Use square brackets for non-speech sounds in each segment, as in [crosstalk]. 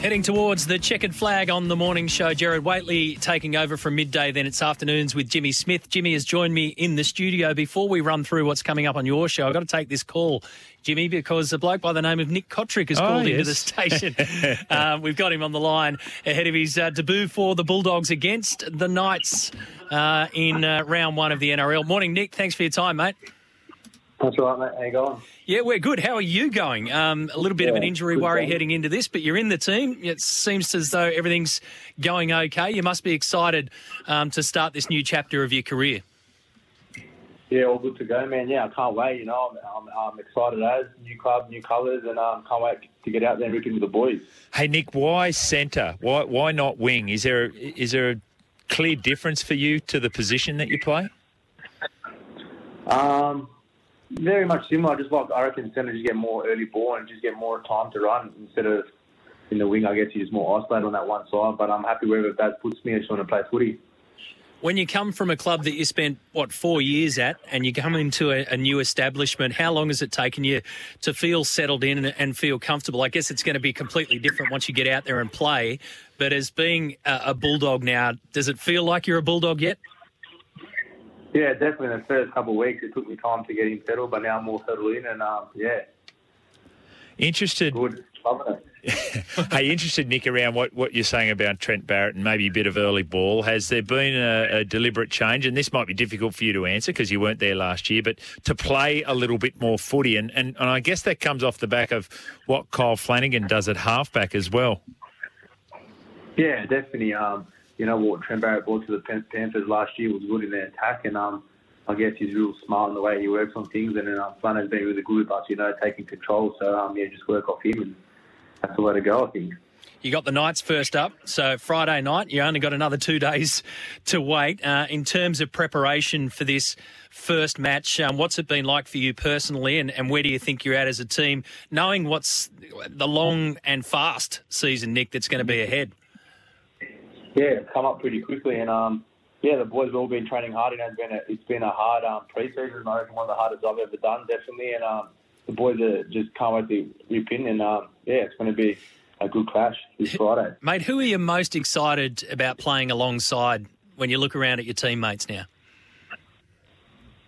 Heading towards the checkered flag on the morning show, Jared Waitley taking over from midday, then it's afternoons with Jimmy Smith. Jimmy has joined me in the studio. Before we run through what's coming up on your show, I've got to take this call, Jimmy, because a bloke by the name of Nick Cotric has Oh, called into the station. um, [laughs] we've got him on the line ahead of his uh, debut for the Bulldogs against the Knights uh, in uh, round one of the NRL. Morning, Nick. Thanks for your time, mate. That's right, mate. How you going? Yeah, we're good. How are you going? Um, a little bit of an injury worry thanks. heading into this, but you're in the team. It seems as though everything's going okay. You must be excited um, to start this new chapter of your career. Yeah, all good to go, man. Yeah, I can't wait. You know, I'm, I'm, I'm excited as new club, new colours, and um, can't wait to get out there and rip into the boys. Hey Nick, why centre? Why why not wing? Is there is there a clear difference for you to the position that you play? Um, very much similar. Just like I reckon, centre just get more early ball and just get more time to run instead of in the wing. I guess you're just more isolated on that one side. But I'm happy wherever that puts me. I just want to play footy. When you come from a club that you spent, what, four years at, and you come into a, a new establishment, how long has it taken you to feel settled in and, and feel comfortable? I guess it's going to be completely different once you get out there and play. But as being a, a Bulldog now, does it feel like you're a Bulldog yet? Yeah, definitely. The first couple of weeks, it took me time to get in settled, but now I'm more settled in, and um, yeah, Interested, good, loving it. [laughs] hey, interested, Nick, around what, what you're saying about Trent Barrett and maybe a bit of early ball. Has there been a, a deliberate change? And this might be difficult for you to answer because you weren't there last year, but to play a little bit more footy. And, and, and I guess that comes off the back of what Kyle Flanagan does at halfback as well. Yeah, definitely. Um, you know what Trent Barrett brought to the Pan- Panthers last year was good in their attack, and um, I guess he's real smart in the way he works on things. And then um, Flanagan's been really good with us, you know, taking control. So um, yeah, just work off him, and that's the way to go, I think. You got the Knights first up, so Friday night. You only got another two [laughs] days to wait. Uh, in terms of preparation for this first match, um, what's it been like for you personally, and, and where do you think you're at as a team, knowing what's the long and fast season, Nick, that's going to be ahead? Yeah, come up pretty quickly, and um, yeah, the boys have all been training hard, it's been a, it's been a hard um, pre-season. I reckon one of the hardest I've ever done, definitely. And um, the boys are just can't wait to rip in, and um, yeah, it's going to be a good clash this Friday. Mate, who are you most excited about playing alongside when you look around at your teammates now?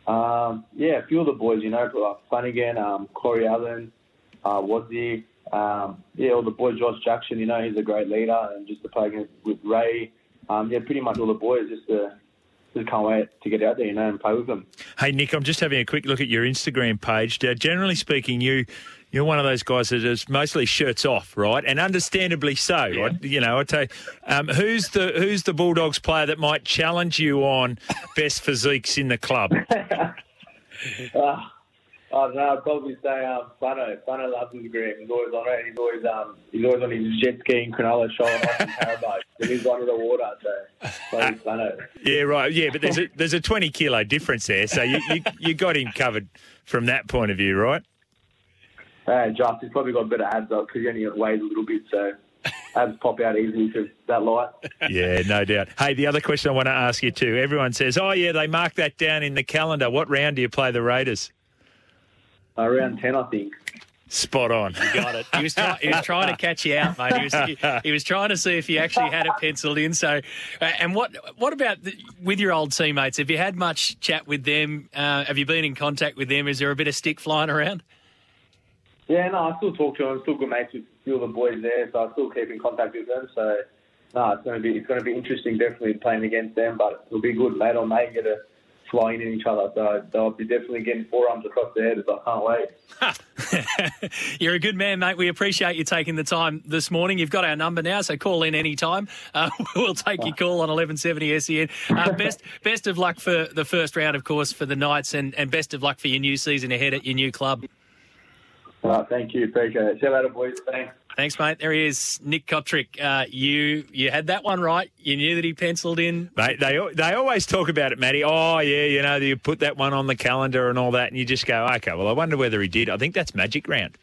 Um, yeah, a few of the boys, you know, like Flanagan, um, Corey Allen, uh, Wadzi, um, yeah, all the boys, Josh Jackson, you know, he's a great leader, and just to play against with Ray, um, yeah, pretty much all the boys, just to, just can't wait to get out there, you know, and play with them. Hey, Nick, I'm just having a quick look at your Instagram page. Uh, generally speaking, you. You're one of those guys that is mostly shirts off, right? And understandably so. I, you know, I tell you, um, who's the who's the Bulldogs player that might challenge you on best physiques in the club? Uh, [laughs] I don't know. I'd probably say um, Fano. Fano loves his green. He's always on it. He's always um, he's always on his jet ski in Cronulla showing off in Parabite. He lives under the water, so probably Fano. Yeah, right. Yeah, but there's a there's a 20 kilo difference there, so you you, you got him covered from that point of view, right? Hey, Josh, he's probably got better abs up because he only weighs a little bit, so abs pop out easily because that light. Yeah, no doubt. Hey, the other question I want to ask you too. Everyone says, "Oh yeah, they mark that down in the calendar." What round do you play the Raiders? Around ten, I think. Spot on. Got it. He was, try- he was trying to catch you out, mate. He was, he, he was trying to see if you actually had it penciled in. So, uh, and what what about the, with your old teammates? Have you had much chat with them? Uh, have you been in contact with them? Is there a bit of stick flying around? Yeah, no, I still talk to him. Still good mates with a few of the boys there, so I still keep in contact with them. So, no, it's going to be it's going to be interesting. Definitely playing against them, but it'll be good, mate on mate. Get a flying in each other. So they'll be definitely getting forearms across the head. I can't wait. [laughs] You're a good man, mate. We appreciate you taking the time this morning. You've got our number now, so call in any time. Uh, [laughs] we'll take your call on 1170 SEN. Uh, [laughs] best best of luck for the first round, of course, for the Knights, and, and best of luck for your new season ahead at your new club. All right, thank you. Appreciate it. See you later, boys. Thanks. Thanks, mate. There he is, Nick Cotric. Uh, you you had that one right. You knew that he penciled in. Mate, they they always talk about it, Matty. Oh yeah, you know you put that one on the calendar and all that, and you just go, okay. Well, I wonder whether he did. I think that's Magic Round.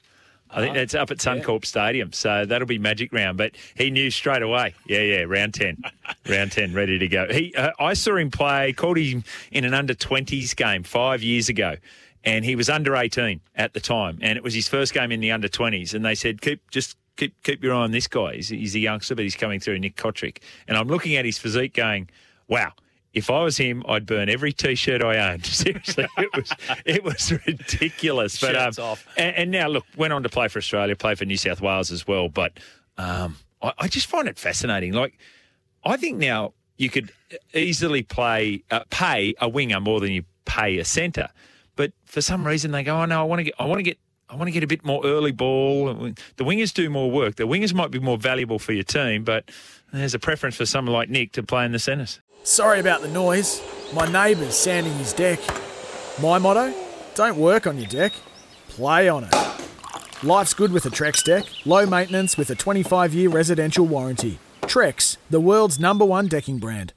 I think that's up at Suncorp yeah. Stadium, so that'll be Magic Round. But he knew straight away. Yeah, yeah, round ten, [laughs] round ten, ready to go. He, uh, I saw him play. Called him in an under twenties game five years ago and he was under 18 at the time, and it was his first game in the under 20s. And they said, keep just keep keep your eye on this guy. He's, he's a youngster, but he's coming through, Nick Cotric. And I'm looking at his physique, going, wow. If I was him, I'd burn every T-shirt I owned. [laughs] Seriously, it was it was ridiculous. But um, off. And, and, now look, went on to play for Australia, play for New South Wales as well. But um, I, I just find it fascinating. Like, I think now you could easily play uh, pay a winger more than you pay a centre. But for some reason they go, oh no, I want to get, I want to get, I want to get a bit more early ball. The wingers do more work. The wingers might be more valuable for your team, but there's a preference for someone like Nick to play in the centres. Sorry about the noise. My neighbour's sanding his deck. My motto: don't work on your deck, play on it. Life's good with a Trex deck. Low maintenance with a 25-year residential warranty. Trex, the world's number one decking brand.